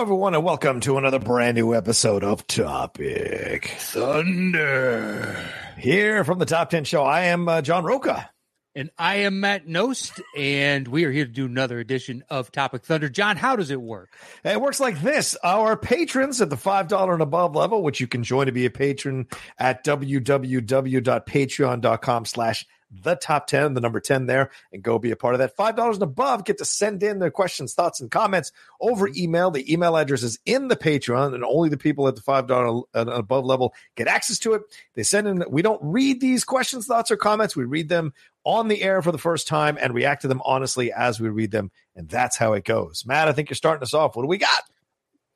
Hello, everyone, and welcome to another brand new episode of Topic Thunder. Here from the Top 10 Show, I am uh, John Roca. And I am Matt Nost, and we are here to do another edition of Topic Thunder. John, how does it work? It works like this. Our patrons at the $5 and above level, which you can join to be a patron at www.patreon.com slash the top 10, the number 10 there, and go be a part of that. $5 and above get to send in their questions, thoughts, and comments over email. The email address is in the Patreon, and only the people at the $5 and above level get access to it. They send in, we don't read these questions, thoughts, or comments. We read them on the air for the first time and react to them honestly as we read them. And that's how it goes. Matt, I think you're starting us off. What do we got?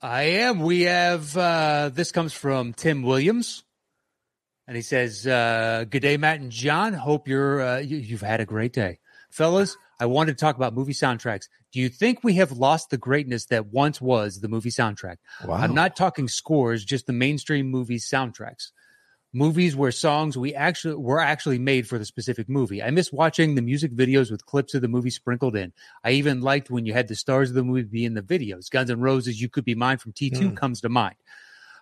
I am. We have, uh, this comes from Tim Williams. And he says, uh, "Good day, Matt and John. Hope you're uh, you, you've had a great day, fellas. I wanted to talk about movie soundtracks. Do you think we have lost the greatness that once was the movie soundtrack? Wow. I'm not talking scores, just the mainstream movie soundtracks. Movies where songs we actually were actually made for the specific movie. I miss watching the music videos with clips of the movie sprinkled in. I even liked when you had the stars of the movie be in the videos. Guns N' Roses, "You Could Be Mine" from T2 Mm. comes to mind.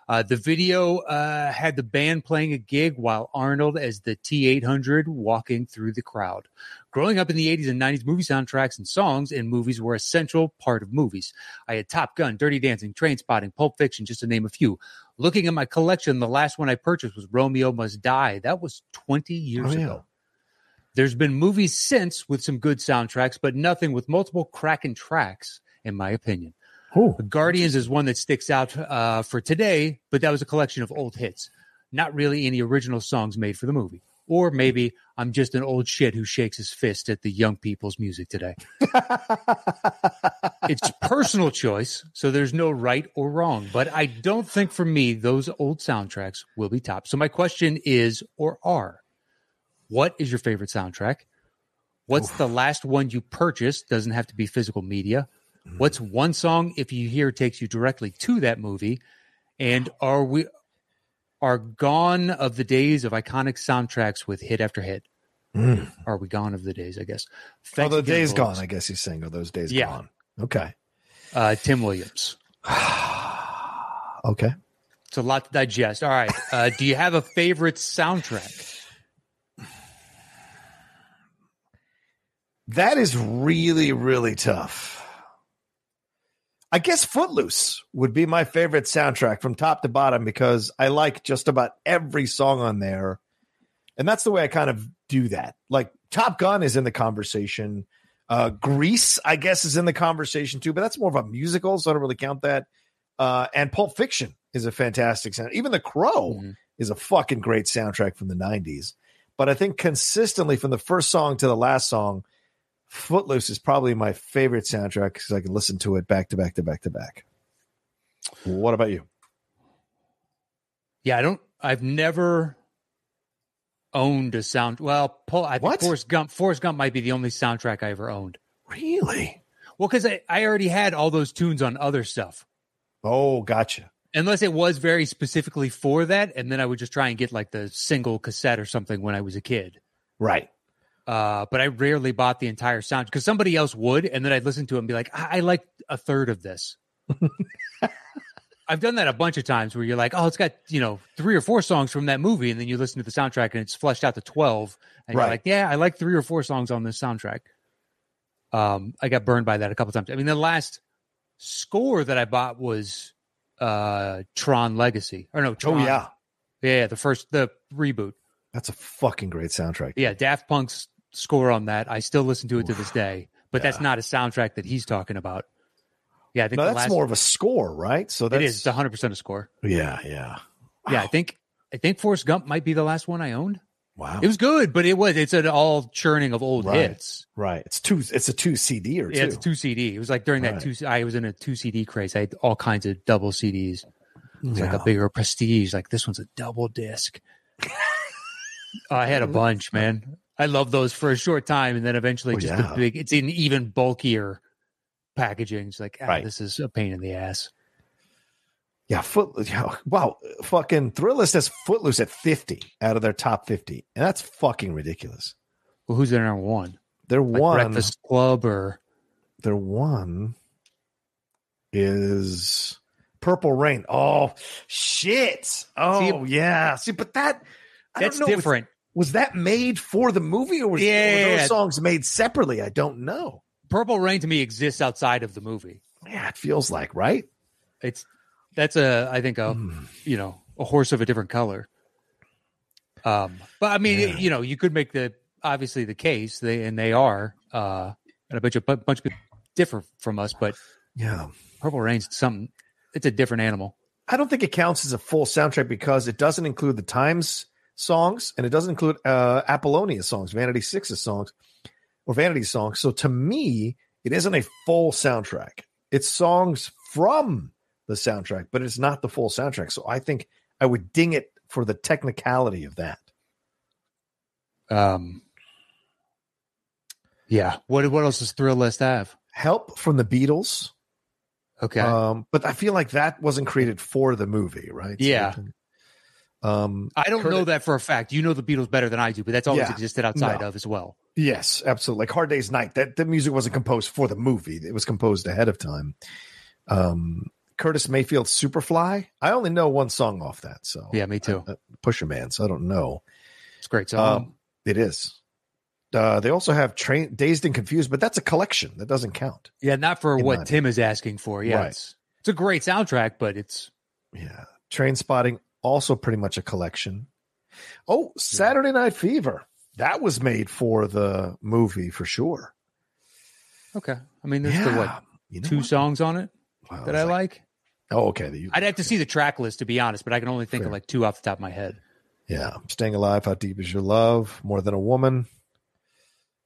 Uh, the video uh, had the band playing a gig while Arnold as the T 800 walking through the crowd. Growing up in the 80s and 90s, movie soundtracks and songs in movies were a central part of movies. I had Top Gun, Dirty Dancing, Trainspotting, Pulp Fiction, just to name a few. Looking at my collection, the last one I purchased was Romeo Must Die. That was 20 years Oh, yeah. ago. There's been movies since with some good soundtracks, but nothing with multiple cracking tracks, in my opinion. Oh, Guardians is one that sticks out uh, for today, but that was a collection of old hits, not really any original songs made for the movie. Or maybe I'm just an old shit who shakes his fist at the young people's music today. it's personal choice, so there's no right or wrong. But I don't think for me those old soundtracks will be top. So my question is, or are, what is your favorite soundtrack? What's the last one you purchased? Doesn't have to be physical media. What's one song if you hear takes you directly to that movie? And are we are gone of the days of iconic soundtracks with hit after hit? Mm. Are we gone of the days? I guess. Oh, Thanks the days folks. gone, I guess he's saying. Are those days Yeah. gone? Okay. Uh, Tim Williams. okay. It's a lot to digest. All right. Uh, do you have a favorite soundtrack? That is really, really tough. I guess Footloose would be my favorite soundtrack from top to bottom because I like just about every song on there. And that's the way I kind of do that. Like Top Gun is in the conversation. Uh, Grease, I guess, is in the conversation too, but that's more of a musical, so I don't really count that. Uh, and Pulp Fiction is a fantastic sound. Even The Crow Mhm. is a fucking great soundtrack from the 90s. But I think consistently from the first song to the last song, Footloose is probably my favorite soundtrack because I can listen to it back to back to back to back. What about you? Yeah, I don't. I've never owned a sound. Well, Paul, I think What? Forrest Gump. Forrest Gump might be the only soundtrack I ever owned. Really? Well, because I, I already had all those tunes on other stuff. Oh, gotcha. Unless it was very specifically for that, and then I would just try and get like the single cassette or something when I was a kid. Right. Uh, but I rarely bought the entire sound because somebody else would, and then I'd listen to it and be like, I, I like a third of this. I've done that a bunch of times where you're like, oh, it's got you know three or four songs from that movie, and then you listen to the soundtrack and it's fleshed out to twelve, and Right. you're like, yeah, I like three or four songs on this soundtrack. Um, I got burned by that a couple times. I mean, the last score that I bought was uh Tron Legacy, or no, Oh, Tron, yeah. yeah, the first the reboot. That's a fucking great soundtrack. Yeah, Daft Punk's score on that. I still listen to it to this day, but that's not a soundtrack that he's talking about. Yeah, I think No, that's last, more of a score, right? So that's, it is 100 percent a score. yeah, yeah. Yeah, I think I think Forrest Gump might be the last one I owned. Wow. It was good, but it was it's an all churning of old Right. hits. right. It's two. It's a two CD or two. Yeah, it's two CD. It was like during that Right. two. I was in a two CD craze. I had all kinds of double CDs. It's like Yeah. a bigger prestige. Like this one's a double disc. I had a bunch, man. I love those for a short time, and then eventually Oh, just yeah. big. It's in even bulkier packaging. It's like ah, Right. this is a pain in the ass. Yeah, foot. yeah, Wow, fucking Thrillist has Footloose at fifty out of their top fifty, and that's fucking ridiculous. Well, who's their number one? Their Like one, Breakfast Club or their one is Purple Rain. Oh shit! Oh yeah. See, but that I that's don't know, was- that made for the movie, or was Yeah, were those songs made separately? I don't know. Purple Rain to me exists outside of the movie. Yeah, it feels like right. It's that's a I think a Hmm. you know a horse of a different color. Um, but I mean, Yeah. you know, you could make the obviously the case they and they are, uh, and I bet you a bunch of people differ from us, but Yeah. Purple Rain's something. It's a different animal. I don't think it counts as a full soundtrack because it doesn't include the Times songs and it doesn't include uh, Apollonia songs, Vanity Six's songs, or Vanity songs. So to me, it isn't a full soundtrack. It's songs from the soundtrack, but it's not the full soundtrack. So I think I would ding it for the technicality of that. Um, yeah. What what else does Thrillist have? Help from the Beatles, Okay. um, but I feel like that wasn't created for the movie, right? Yeah. Think- um, I don't know that for a fact. You know the Beatles better than I do, but that's always Yeah. existed outside No. of as well. Yes, absolutely. Like Hard Day's Night, that the music wasn't composed for the movie; it was composed ahead of time. Um, Curtis Mayfield's Superfly. I only know one song off that, so Yeah, me too. uh, Pusherman. So I don't know. It's a great song. Um, it is. Uh, they also have Train Dazed and Confused, but that's a collection that doesn't count. yeah, not for what my Tim is asking for. Yeah, Right. it's, it's a great soundtrack, but it's Yeah, Trainspotting also pretty much a collection. Oh, Saturday Night Fever. That was made for the movie for sure. okay. I mean, there's the what You know two what? songs on it Wow, that I like. Oh, okay. the- I'd have to see the track list to be honest, but I can only think Fair. of like two off the top of my head. Yeah, Staying Alive, How Deep Is Your Love, More Than a Woman.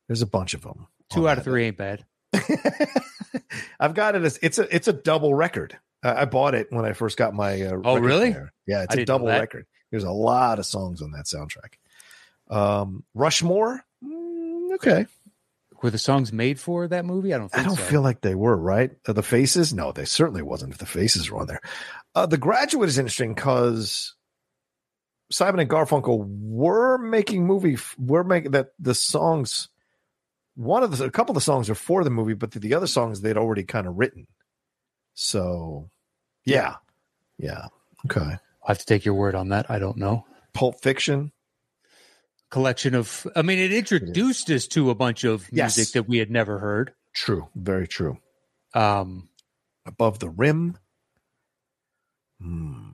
There's a bunch of them. Two out of three ain't bad. I've got it as it's a it's a double record. Uh, I bought it when I first got my. Uh, Oh, really? player. Yeah, it's I a double record. There's a lot of songs on that soundtrack. Um, Rushmore. Mm, okay, Were the songs made for that movie? I don't I don't so. feel like they were right. Uh, the Faces. No, they certainly wasn't. If the Faces were on there, uh, the Graduate is interesting because Simon and Garfunkel were making movie. Were making that the songs. One of the a couple of the songs are for the movie, but the, the other songs they'd already kind of written. So, yeah, yeah, okay. I have to take your word on that. I don't know. Pulp Fiction. Collection of, I mean, it introduced us to a bunch of Yes. music that we had never heard. True, very true. Um, Above the Rim. Hmm.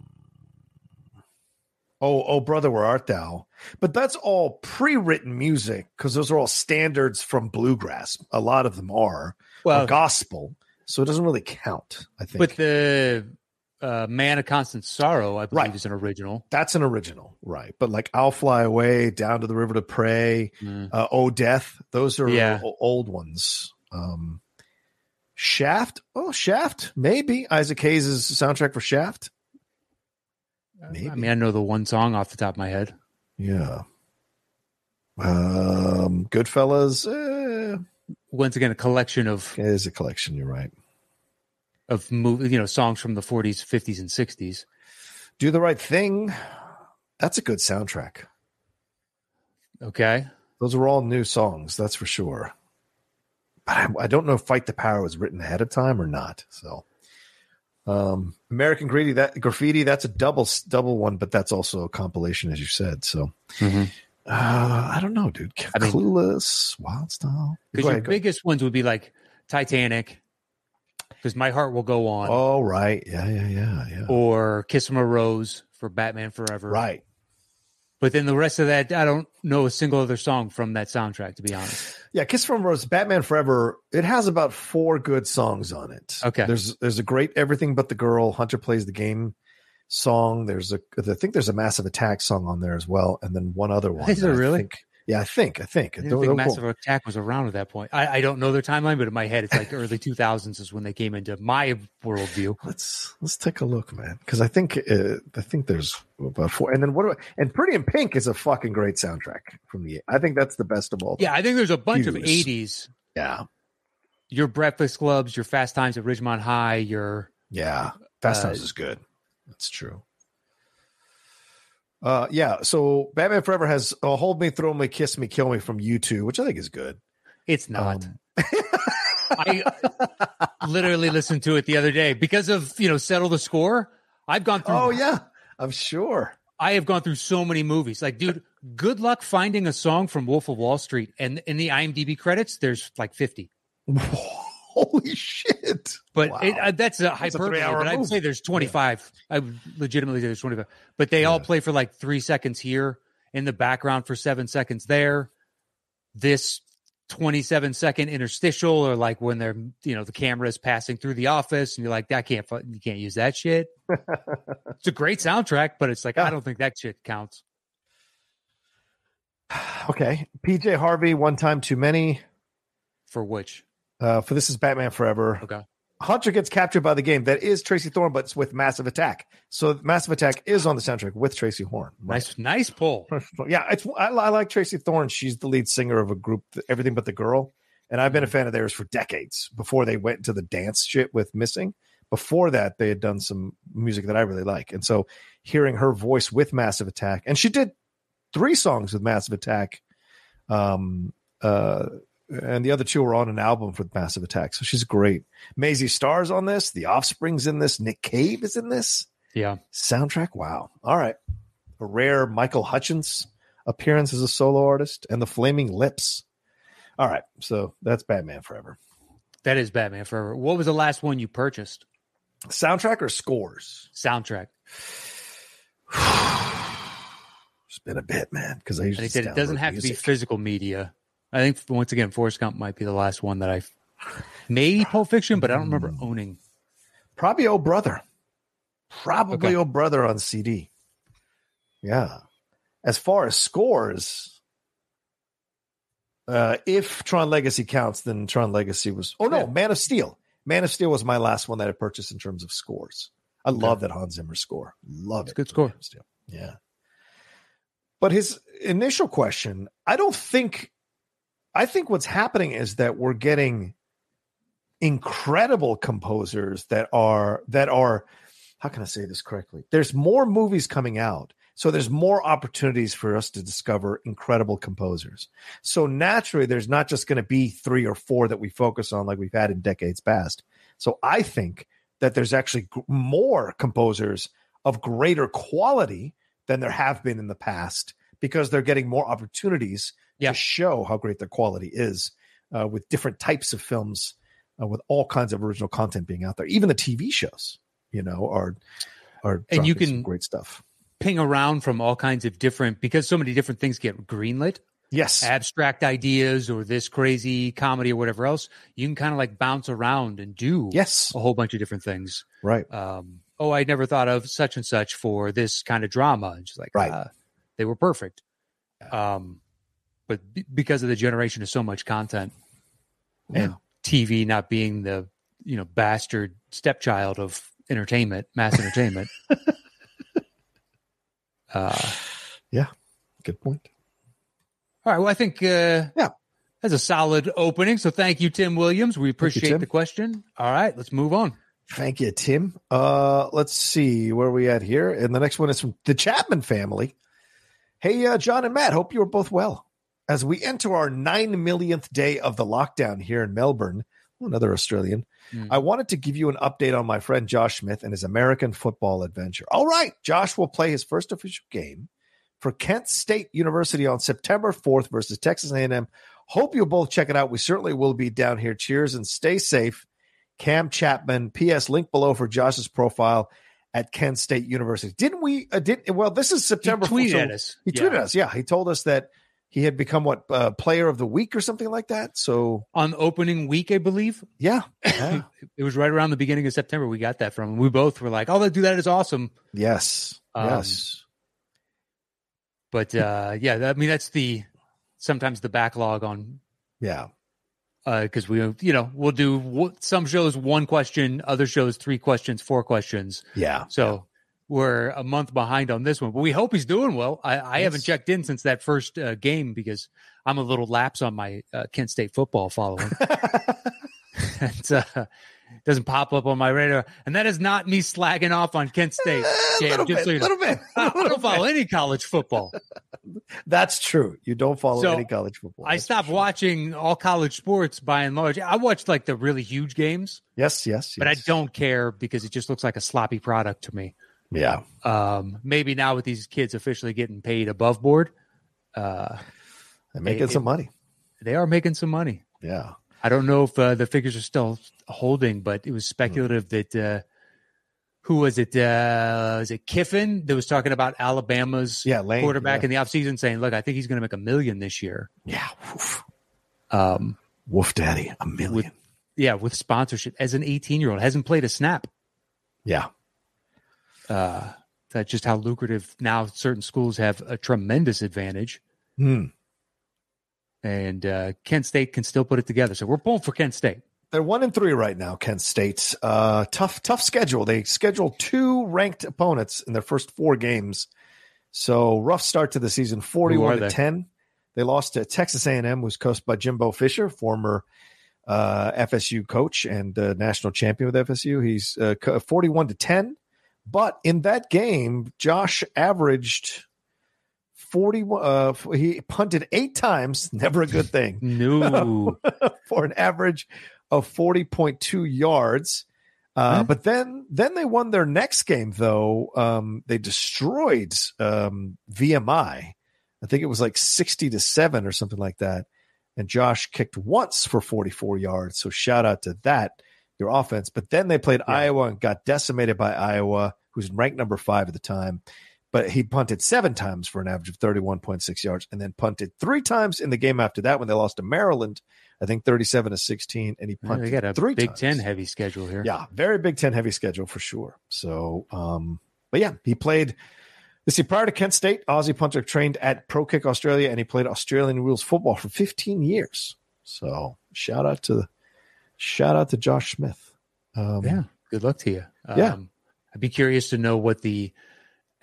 Oh, oh, brother, where art thou? But that's all pre-written music because those are all standards from bluegrass. A lot of them are well, gospel, so it doesn't really count. I think, but the uh, Man of Constant Sorrow, I believe, Right. is an original. that's an original, right? But like "I'll Fly Away," "Down to the River to Pray," Mm. uh, "Oh Death," those are Yeah. old ones. Um, Shaft, oh Shaft, maybe Isaac Hayes' soundtrack for Shaft. Maybe. I mean, I know the one song off the top of my head. Yeah. Um, Goodfellas eh, Once again, a collection of It is a collection. You're right. Of movie, you know, songs from the 40s, 50s, and 60s. Do the right thing. That's a good soundtrack. Okay, Those are all new songs. That's for sure. But I, I don't know if "Fight the Power" was written ahead of time or not. So, um, American Graffiti, that graffiti, that's a double double one, but that's also a compilation, as you said. So, Mhm. uh, I don't know, dude. I mean- Clueless, Wild Style. because your ahead. biggest ones would be like Titanic, because My Heart Will Go On, Oh, right. Yeah, yeah, yeah, yeah. or Kiss from a Rose for Batman Forever. Right. But then the rest of that, I don't know a single other song from that soundtrack, to be honest. Yeah, Kiss from a Rose, Batman Forever. It has about four good songs on it. Okay. There's there's a great Everything But the Girl. Hunter plays the game song. There's a I think there's a Massive Attack song on there as well, and then one other one. Is there that I really? think- yeah, I think. I think. I Don't- think don't Massive Attack was around at that point. I, I don't know their timeline, but in my head, it's like early 2000s is when they came into my worldview. Let's let's take a look, man, because I think uh, I think there's about four, and then what? I, and Pretty in Pink is a fucking great soundtrack from the. I think that's the best of all. Yeah, I think there's a bunch of 80s. yeah, Your Breakfast Clubs, your Fast Times at Ridgemont High, your yeah. Fast Uh, Times is good. That's true. Uh, yeah. So Batman Forever has uh, "Hold Me, Throw Me, Kiss Me, Kill Me" from U2, which I think is good. it's not. Um, I literally listened to it the other day because of, you know, Settle the Score. I've gone through oh yeah, I'm sure. I have gone through so many movies. Like, dude, good luck finding a song from Wolf of Wall Street. And in the IMDb credits, there's like 50. Holy shit! But Wow. it, uh, that's a That's a but I'd say there's 25. I would legitimately say there's 25. But they all play for like three seconds here in the background for seven seconds there. This 27 second interstitial, or like when they're, you know, the camera is passing through the office and you're like, that can't, you can't use that shit. it's a great soundtrack, but it's like, Yeah. I don't think that shit counts. Okay, PJ Harvey, one time too many. For which? Uh, for this is Batman Forever. Okay. Hunter gets captured by the game. That is Tracy Thorn, but it's with Massive Attack. So Massive Attack is on the soundtrack with Tracy Thorn. Nice, nice pull. Yeah, it's I, I like Tracy Thorn. She's the lead singer of a group, Everything But the Girl, and I've been a fan of theirs for decades. Before they went into the dance shit with Missing, before that they had done some music that I really like, and so hearing her voice with Massive Attack, and she did three songs with Massive Attack, um, uh, and the other two were on an album for Massive Attack. So she's great. Mazzy Star's on this. The Offspring's in this. Nick Cave is in this Yeah. soundtrack. Wow. All right. A rare Michael Hutchence appearance as a solo artist and the Flaming Lips. All right. So that's Batman Forever. That is Batman Forever. What was the last one you purchased? Soundtrack or scores? Soundtrack. It's been a bit, man, because I usually said it doesn't have to be physical media. I think once again, Forrest Gump might be the last one that I maybe Pulp Fiction, but I don't remember Hmm. owning. Probably Oh Brother. Probably Okay. Oh Brother on CD. Yeah. As far as scores, uh, if Tron Legacy counts, then Tron Legacy was. Oh no, Yeah. Man of Steel. Man of Steel was my last one that I purchased in terms of scores. I Okay. love that Hans Zimmer score. Love It's it. good score. Man of Steel. Yeah. But his initial question, I don't think. I think what's happening is that we're getting incredible composers that are that are how can I say this correctly? There's more movies coming out. So there's more opportunities for us to discover incredible composers. So naturally there's not just going to be 3 or 4 that we focus on like we've had in decades past. So I think that there's actually more composers of greater quality than there have been in the past because they're getting more opportunities Yeah. to show how great their quality is uh, with different types of films uh, with all kinds of original content being out there. Even the TV shows, you know, are are And you can- great stuff. Ping around from all kinds of different because so many different things get greenlit, Yes, abstract ideas or this crazy comedy or whatever else. You can kind of like bounce around and do yes, a whole bunch of different things. right. Um, oh, I never thought of such and such for this kind of drama. And just like, Right. ah, they were perfect. Um, but b- because of the generation of so much content and TV not being the you know bastard stepchild of entertainment, mass entertainment. uh, yeah, Good point. all right. Well, I think uh, Yeah. that's a solid opening. So thank you, Tim Williams. We appreciate Tim. the question. All right, let's move on. Thank you, Tim. Uh, let's see where we at here. And the next one is from the Chapman family. Hey, uh, John and Matt, hope you are both well. As we enter our nine millionth day of the lockdown here in Melbourne, another Australian, Hmm. I wanted to give you an update on my friend Josh Smith and his American football adventure. All right, Josh will play his first official game for Kent State University on September 4th versus Texas A&M. Hope you'll both check it out. We certainly will be down here. Cheers and stay safe. Cam Chapman. P.S. Link below for Josh's profile at Kent State University. Didn't we? Uh, did well? This is He September. tweeted so- at us. He Yeah. tweeted us. Yeah, he told us that he had become what uh, player of the week or something like that. So On opening week, I believe. yeah, yeah. It was right around the beginning of September we got that from him. We both were like, "Oh, they do that is awesome." yes, Um, yes, But uh yeah, that- I mean that's the sometimes the backlog on yeah, because we you know we'll do some shows one question, other shows three questions, four questions. yeah. So we're a month behind on this one, but we hope he's doing well. I, I haven't checked in since that first uh, game because I'm a little lapse on my uh, Kent State football following. it uh, doesn't pop up on my radar, and that is not me slagging off on Kent State. a little bit, so you know. little bit. I little don't follow bit. any college football. That's true. You don't follow So, any college football. I That's stopped sure. watching all college sports by and large. I watched like the really huge games, Yes, yes, but I don't care because it just looks like a sloppy product to me. Yeah, Um, maybe now with these kids officially getting paid above board, uh, they're making It- some money. they are making some money. Yeah, I don't know if uh, the figures are still holding, but it was speculative that uh, who was it? Uh, is it Kiffin that was talking about Alabama's yeah. Lane, quarterback Yeah, in the offseason saying, "Look, I think he's going to make a million this year." yeah. Woof. Um, Woof, daddy, a million. yeah, with sponsorship as an 18 year old, hasn't played a snap. yeah, Uh, that's just how lucrative now. Certain schools have a tremendous advantage, Hmm. and uh, Kent State can still put it together. So we're pulling for Kent State. They're one and three right now. Kent State, uh, tough, tough schedule. They scheduled two ranked opponents in their first four games, so rough start to the season. Forty-one to ten. They lost to Texas A&M, who's coached by Jimbo Fisher, former uh, FSU coach and uh, national champion with FSU. He's uh, forty-one to ten. But in that game, Josh averaged forty-one. Uh, he punted eight times. Never a good thing No, for an average of 40.2 yards. Uh, Hmm. But then, then they won their next game. Though um, they destroyed um, VMI. I think it was like 60 to seven or something like that. And Josh kicked once for 44 yards. So shout out to that, your offense. But then they played Yeah. Iowa and got decimated by Iowa, who's ranked number five at the time. But he punted seven times for an average of 31.6 yards and then punted three times in the game after that when they lost to Maryland, I think 37 to 16. And he punted got a three Big times. Ten heavy schedule here. Yeah, very Big Ten heavy schedule for sure. So, um, but yeah, he played. Let's see, prior to Kent State, Aussie punter trained at Pro Kick Australia, and he played Australian rules football for 15 years. So, shout out to shout out to Josh Smith. Um, Yeah. Good luck to you. Yeah. Um, I'd be curious to know what the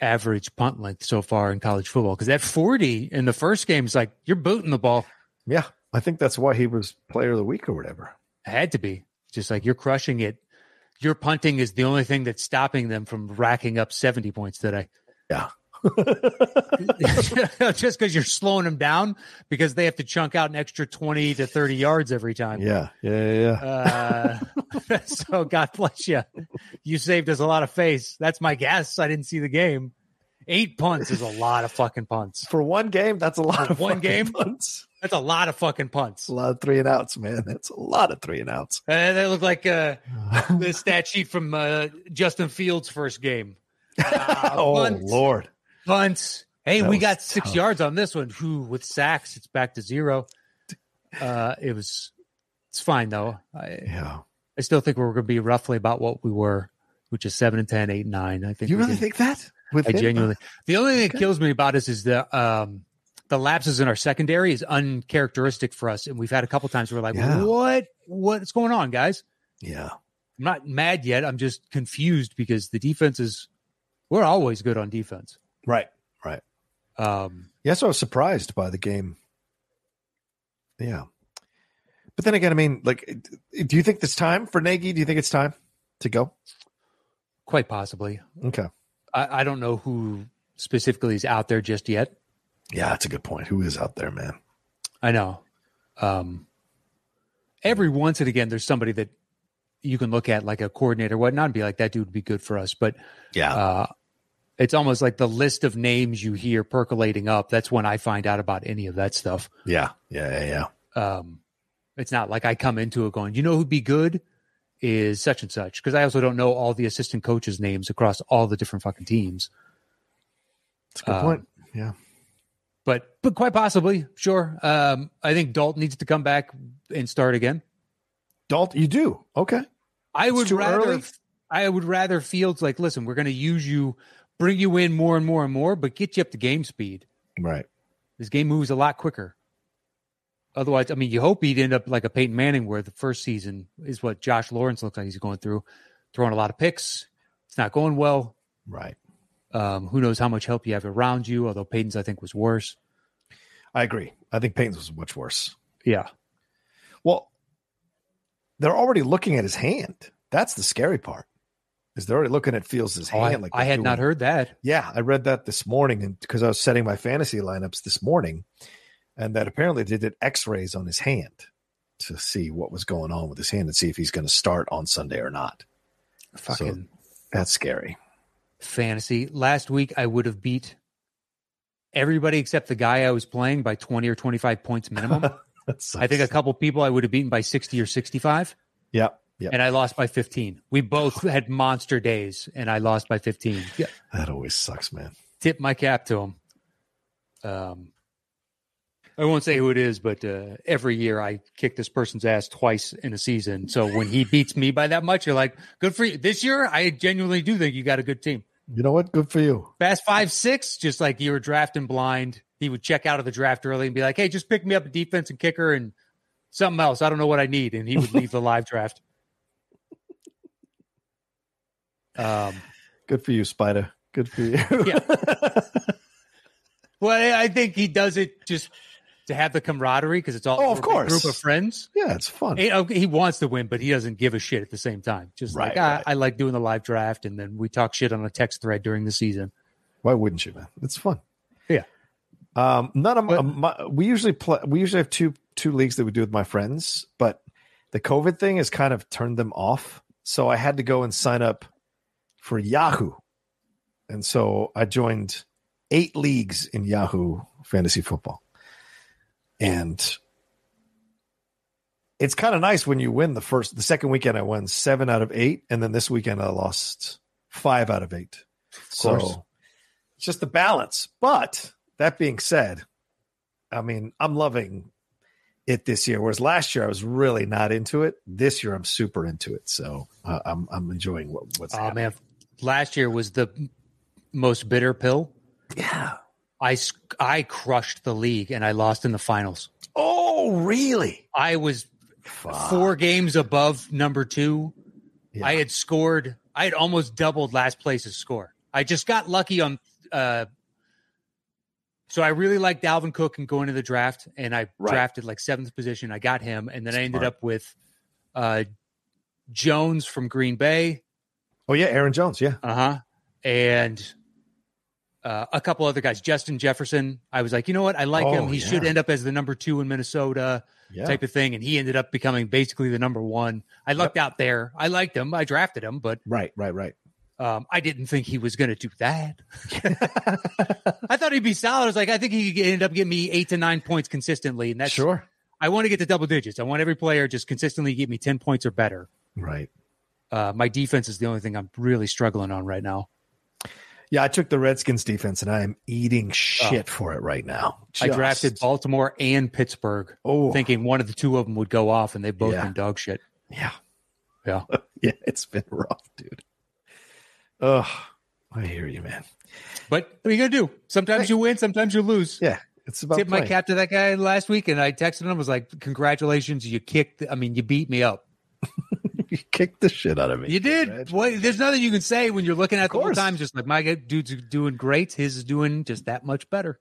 average punt length so far in college football because that 40 in the first game is like you're booting the ball. yeah, I think that's why he was Player of the Week or whatever. had to be just like you're crushing it. Your punting is the only thing that's stopping them from racking up 70 points today. Yeah, just because you're slowing them down because they have to chunk out an extra 20 to 30 yards every time. yeah, yeah, yeah. Uh, so God bless you. You saved us a lot of face. That's my guess. I didn't see the game. Eight punts is a lot of fucking punts. For one game, that's a lot For of one fucking game? punts. That's a lot of fucking punts. A lot of three and outs, man. That's a lot of three and outs. Uh, they look like uh, the stat sheet from uh, Justin Fields' first game. Uh, oh punts, Lord, punts. Hey, That we got six tough. yards on this one. Who with sacks? It's back to zero. Uh, it was. It's fine though. I, yeah. I still think we're going to be roughly about what we were, which is seven and 10, 8 and nine. I think You really think that? With I him? genuinely. The only thing that kills me about us is the um the lapses in our secondary is uncharacteristic for us, and we've had a couple times where we're like, Yeah. "What? What's going on, guys?" Yeah. I'm not mad yet. I'm just confused because the defense is. We're always good on defense. Right. Right. Um, Yeah, so I was surprised by the game. Yeah. But then again, I mean, like, do you think it's time for Nagy? Do you think it's time to go? quite possibly. Okay. I, I don't know who specifically is out there just yet. Yeah, that's a good point. Who is out there, man? I know. Um, every once and again, there's somebody that you can look at, like a coordinator, or whatnot, and be like, "That dude would be good for us." But Yeah. uh, it's almost like the list of names you hear percolating up. That's when I find out about any of that stuff. yeah. Yeah. Yeah. Yeah. Um, it's not like I come into it going, "You know who'd be good." Is such and such because I also don't know all the assistant coaches' names across all the different fucking teams. That's a good Um, point. Yeah. but but quite possibly, sure. Um, I think Dalton needs to come back and start again. Dalton, you do okay. I would rather. early? I would rather Fields like, listen, we're going to use you, bring you in more and more and more, but get you up to game speed. Right. This game moves a lot quicker. Otherwise, I mean, you hope he'd end up like a Peyton Manning, where the first season is what Josh Lawrence looks like he's going through, throwing a lot of picks. It's not going well. Right. Um, who knows how much help you have around you? Although Peyton's, I think, was worse. I agree. I think Peyton's was much worse. Yeah, Well, they're already looking at his hand. That's the scary part. Is they're already looking at Fields' Oh, I, hand? like I had not heard that. Yeah, I read that this morning, and because I was setting my fantasy lineups this morning, and that apparently they did X-rays on his hand to see what was going on with his hand and see if he's going to start on Sunday or not. Fucking That's scary. fantasy. Last week, I would have beat everybody except the guy I was playing by twenty or twenty-five points minimum. I think a couple people I would have beaten by sixty or sixty-five. yeah, yeah. and I lost by 15. We both had monster days, and I lost by 15. Yeah, That always sucks, man. tip my cap to him. Um, I won't say who it is, but uh, every year I kick this person's ass twice in a season. So when he beats me by that much, you're like, good for you. This year, I genuinely do think you got a good team. You know what? Good for you. Fast five, six, just like you were drafting blind. He would check out of the draft early and be like, hey, just pick me up a defense and kicker and something else. I don't know what I need. And he would leave the live draft. Um, Good for you, Spider. Good for you. Yeah. Well, I I think he does it just to have the camaraderie because it's all Oh, of a course. group of friends. yeah, it's fun. He, okay, he wants to win, but he doesn't give a shit at the same time. Just like Right, ah, right. I like doing the live draft, and then we talk shit on a text thread during the season. Why wouldn't you, man? It's fun. Yeah. Um, none of my, But- my we usually play. We usually have two two leagues that we do with my friends, but the COVID thing has kind of turned them off. So I had to go and sign up for Yahoo, and so I joined eight leagues in Yahoo fantasy football, and it's kind of nice when you win the first. The second weekend I won seven out of eight, and then this weekend I lost five out of eight. course. So it's just the balance. But that being said, I mean, I'm loving it this year. Whereas last year I was really not into it. This year I'm super into it. So uh, I'm I'm enjoying what, what's Oh happening. man, last year was the most bitter pill. Yeah. I, I crushed the league and I lost in the finals. Oh, really? I was Fuck. four games above number two. Yeah. I had scored. I had almost doubled last place's score. I just got lucky on. Uh, so I really liked Dalvin Cook and going to the draft, and I Right. drafted like seventh position. I got him, and then I ended up with uh, Jones from Green Bay, Oh yeah, Aaron Jones. Yeah. uh huh, and uh, a couple other guys. Justin Jefferson. I was like, you know what? I like Oh, him. He yeah. should end up as the number two in Minnesota Yeah. type of thing, and he ended up becoming basically the number one. I lucked out there. I liked him. I drafted him, but Right. Right. Right. um, I didn't think he was going to do that. I thought he'd be solid. I was like, I think he could end up getting me eight to nine points consistently, and that's sure. I want to get to double digits. I want every player just consistently give me ten points or better. Right. Uh, my defense is the only thing I'm really struggling on right now. Yeah, I took the Redskins defense and I am eating shit for it right now. Oh. I drafted Baltimore and Pittsburgh, Oh, thinking one of the two of them would go off, and they both Yeah. been dog shit. yeah. Yeah. Yeah, it's been rough, dude. Ugh. I hear you, man. But what are you gonna do? Sometimes you win, sometimes you lose. Yeah. It's about Tip my cap to that guy last week, and I texted him. Was like, "Congratulations, you kicked. I mean, you beat me up. kicked the shit out of me. You did. What, there's nothing you can say when you're looking at the whole time. Just like my dude's doing great. His is doing just that much better.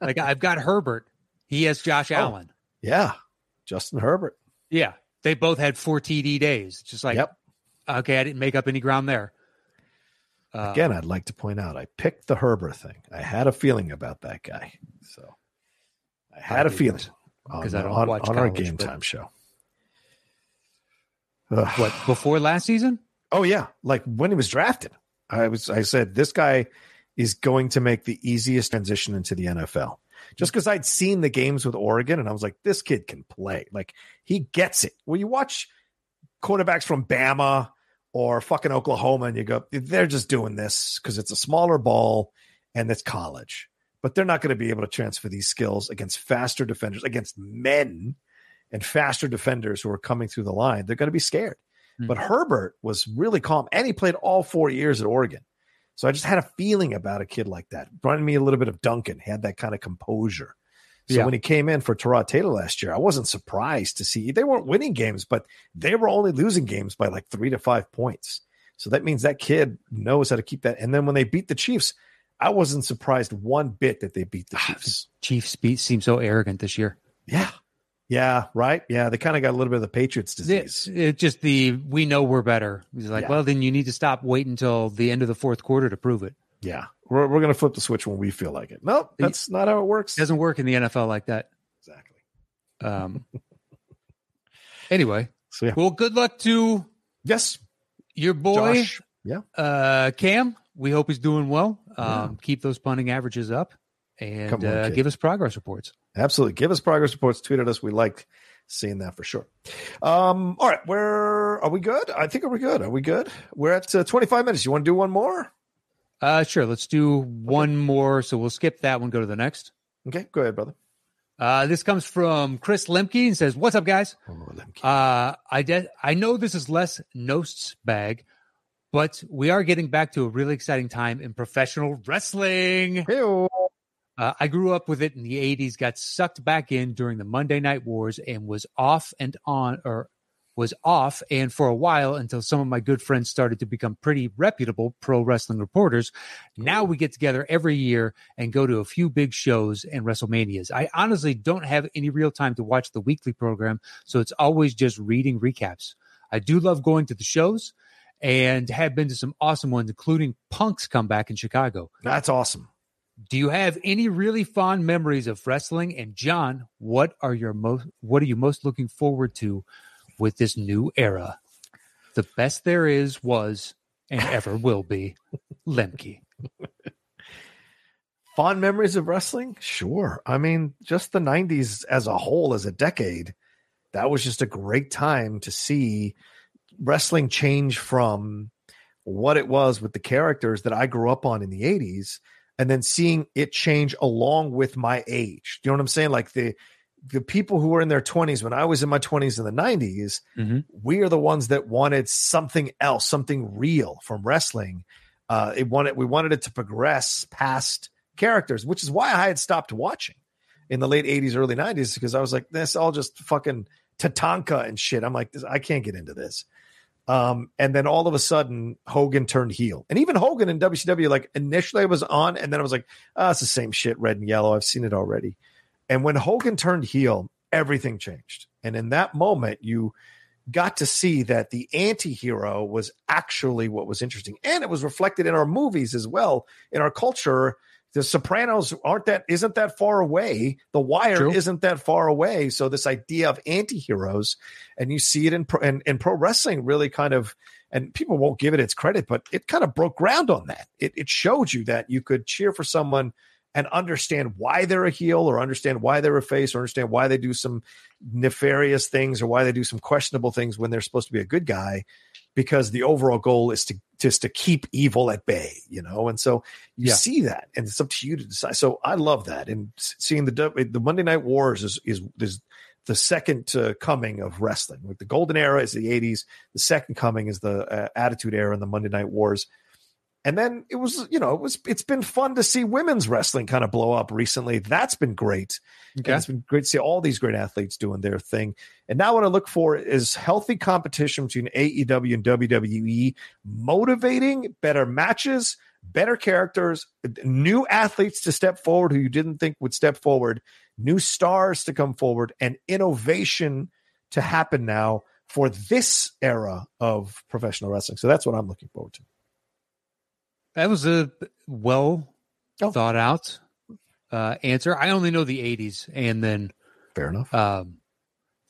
Like I've got Herbert. He has Josh Oh. Allen. yeah. Justin Herbert. Yeah, they both had four TD days. Just like, Yep. okay, I didn't make up any ground there. Uh, Again, I'd like to point out I picked the Herbert thing. I had a feeling about that guy. So I had a I feeling didn't, on, 'cause I don't on, watch on our game time show. Ugh. what before last season? Oh yeah, like when he was drafted, I was I said this guy is going to make the easiest transition into the NFL. Just because I'd seen the games with Oregon and I was like, this kid can play. Like he gets it. When you watch quarterbacks from Bama or fucking Oklahoma and you go, they're just doing this because it's a smaller ball and it's college. but they're not going to be able to transfer these skills against faster defenders, against men and faster defenders who are coming through the line. They're going to be scared. Hmm. But Herbert was really calm, and he played all four years at Oregon. So I just had a feeling about a kid like that. Reminded me a little bit of Duncan. Had that kind of composure. So Yeah. when he came in for Tyrod Taylor last year, I wasn't surprised to see they weren't winning games, but they were only losing games by like three to five points. So that means that kid knows how to keep that. And then when they beat the Chiefs, I wasn't surprised one bit that they beat the Chiefs. Chiefs beat seem so arrogant this year. Yeah. Yeah, right. Yeah, they kind of got a little bit of the Patriots It's disease. it just the we know we're better. He's like, Yeah. well, then you need to stop waiting until the end of the fourth quarter to prove it. Yeah, we're, we're going to flip the switch when we feel like it. No, that's not how it works. It doesn't work in the NFL like that. Exactly. Um, anyway, So yeah. well, good luck to Yes, your boy, Josh. Yeah. uh, Cam. We hope he's doing well. Um, Keep those punting averages up and uh, give us progress reports. Absolutely. Give us progress reports. Tweet at us. We like seeing that for sure. Um, all right. Where are we good? I think are we good? Are we good? We're at uh, 25 minutes. You want to do one more? Uh, sure. Let's do one more. So we'll skip that one. Go to the next. Okay. Go ahead, brother. Uh, this comes from Chris Lemke and says, "What's up, guys? Oh. Uh, I de- I know this is less Nost's bag, but we are getting back to a really exciting time in professional wrestling. Hey-o. Uh, I grew up with it in the 80s, got sucked back in during the Monday Night Wars, and was off and on, or was off and for a while until some of my good friends started to become pretty reputable pro wrestling reporters. Now we get together every year and go to a few big shows and WrestleManias. I honestly don't have any real time to watch the weekly program, so it's always just reading recaps. I do love going to the shows and have been to some awesome ones, including Punk's comeback in Chicago. That's awesome. Do you have any really fond memories of wrestling? And John, what are your most what are you most looking forward to with this new era? The best there is, was, and ever will be. Lemke. Fond memories of wrestling? Sure. I mean, just the 90s as a whole, as a decade, that was just a great time to see wrestling change from what it was with the characters that I grew up on in the 80s and then seeing it change along with my age. Do you know what I'm saying? Like the the people who were in their 20s when I was in my 20s in the 90s, Mhm. we are the ones that wanted something else, something real from wrestling. Uh, it wanted we wanted it to progress past characters, which is why I had stopped watching in the late 80s, early 90s, because I was like, this all just fucking Tatanka and shit. I'm like, this, I can't get into this. Um, and then all of a sudden, Hogan turned heel. And even Hogan in WCW, like initially I was on, and then I was like, ah, it's the same shit, red and yellow. I've seen it already. And when Hogan turned heel, everything changed. And in that moment, you got to see that the anti-hero was actually what was interesting. And it was reflected in our movies as well, in our culture. The Sopranos aren't that isn't that far away. The Wire True. isn't that far away. So this idea of anti-heroes, and you see it in pro, in, in pro wrestling, really kind of, and people won't give it its credit, but it kind of broke ground on that. It, it showed you that you could cheer for someone and understand why they're a heel, or understand why they're a face, or understand why they do some nefarious things, or why they do some questionable things when they're supposed to be a good guy, because the overall goal is to just to keep evil at bay, you know. And so you Yeah. see that, and it's up to you to decide. So I love that, and seeing the the Monday Night Wars is is is the second uh, coming of wrestling. Like the golden era is the '80s, the second coming is the uh, Attitude Era and the Monday Night Wars. And then it was, you know, it was it's been fun to see women's wrestling kind of blow up recently. That's been great. Okay. it's been great to see all these great athletes doing their thing. And now what I look for is healthy competition between AEW and WWE, motivating better matches, better characters, new athletes to step forward who you didn't think would step forward, new stars to come forward, and innovation to happen now for this era of professional wrestling. So that's what I'm looking forward to. That was a well Oh. thought out uh, answer. I only know the 80s and then Fair enough. um,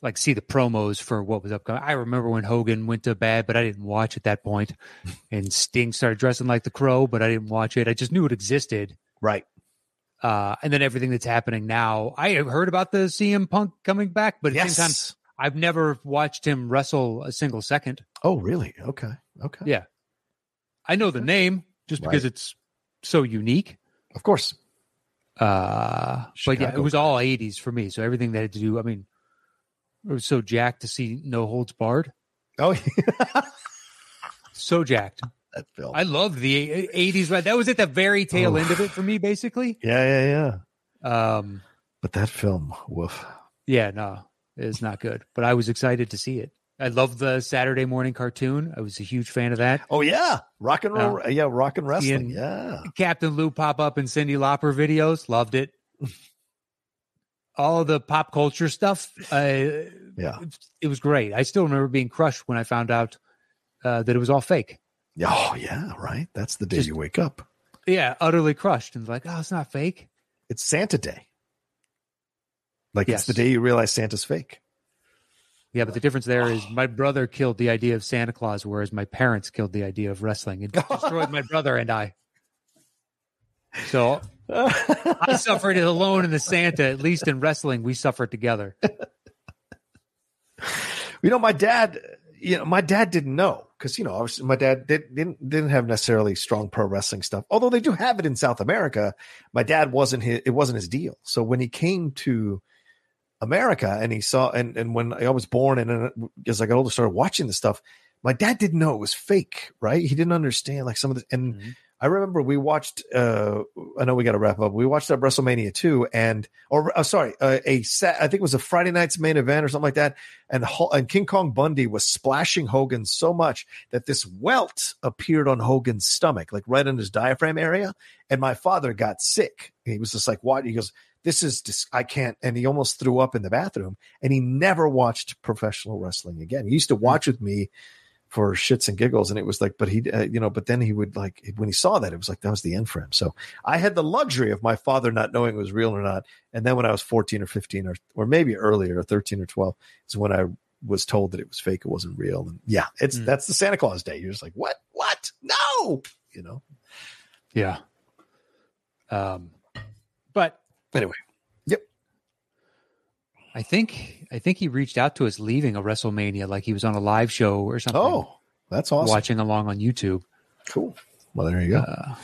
like see the promos for what was upcoming. I remember when Hogan went to bad, but I didn't watch at that point. and Sting started dressing like the crow, but I didn't watch it. I just knew it existed. Right. Uh, and then everything that's happening now, I have heard about the CM Punk coming back, but at the same time, I've never watched him wrestle a single second. Oh, really? Okay. Okay. Yeah. I know the name just because Right. it's so unique. Of course. Uh, but yeah, it was all 80s for me. So everything that had to do, I mean, it was so jacked to see No Holds Barred. Oh, yeah. So jacked. that film. I loved the 80s. Right? That was at the very tail end of it for me, basically. yeah, yeah, yeah. Um, But that film, woof. yeah, no, it's not good. But I was excited to see it. I love the Saturday morning cartoon. I was a huge fan of that. Oh yeah, rock and roll. yeah, rock and wrestling. Yeah. Captain Lou pop up in Cyndi Lauper videos. Loved it. All the pop culture stuff. Uh, Yeah. it was great. I still remember being crushed when I found out uh, that it was all fake. Oh yeah. Right. That's the day Just- you wake up. Yeah, utterly crushed and like, oh, it's not fake. It's Santa Day. Like Yes. it's the day you realize Santa's fake. Yeah, but the difference there is my brother killed the idea of Santa Claus, whereas my parents killed the idea of wrestling and destroyed my brother and I. So I suffered it alone in the Santa. At least in wrestling, we suffered together. you know, my dad. You know, my dad didn't know because you know, obviously, my dad did, didn't didn't have necessarily strong pro wrestling stuff. Although they do have it in South America, my dad wasn't his. It wasn't his deal. So when he came to America and he saw, and and when I was born and then as I got older, started watching the stuff. My dad didn't know it was fake, right? He didn't understand like some of this. and. Mhm. I remember we watched. uh I know we got to wrap up. We watched that WrestleMania two, and or uh, sorry, uh, a set. I think it was a Friday night's main event or something like that. And and King Kong Bundy was splashing Hogan so much that this welt appeared on Hogan's stomach, like right in his diaphragm area. And my father got sick. He was just like, "What?" He goes, "This is dis- I can't." And he almost threw up in the bathroom. And he never watched professional wrestling again. He used to watch with me for shits and giggles and it was like but he uh, you know but then he would like when he saw that it was like that was the end for him so i had the luxury of my father not knowing it was real or not and then when i was 14 or 15 or or maybe earlier 13 or 12 is when i was told that it was fake it wasn't real and yeah it's Mm. that's the santa claus day you're just like what what no you know Yeah. Um, but Anyway. Yep. I think I think he reached out to us leaving a WrestleMania, like he was on a live show or something. oh that's awesome watching along on YouTube. cool well there you go Uh,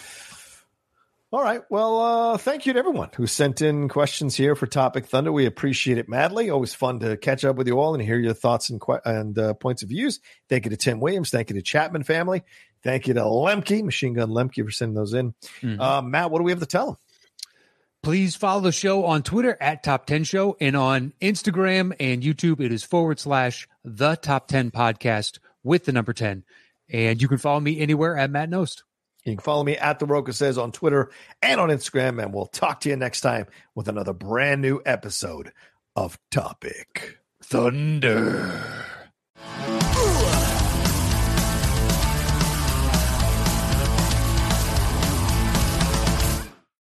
All right. Well, uh, thank you to everyone who sent in questions here for Topic Thunder. We appreciate it madly. Always fun to catch up with you all and hear your thoughts and que- and uh, points of views. Thank you to Tim Williams. Thank you to Chapman family. Thank you to Lemke, Machine Gun Lemke, for sending those in. mhm. Uh, Matt, what do we have to tell them? Please follow the show on Twitter at Top 10 Show and on Instagram and YouTube. It is forward slash the Top 10 Podcast with the number 10. And you can follow me anywhere at Matt Nost. You can follow me at The Roca Says on Twitter and on Instagram, and we'll talk to you next time with another brand new episode of Topic Thunder.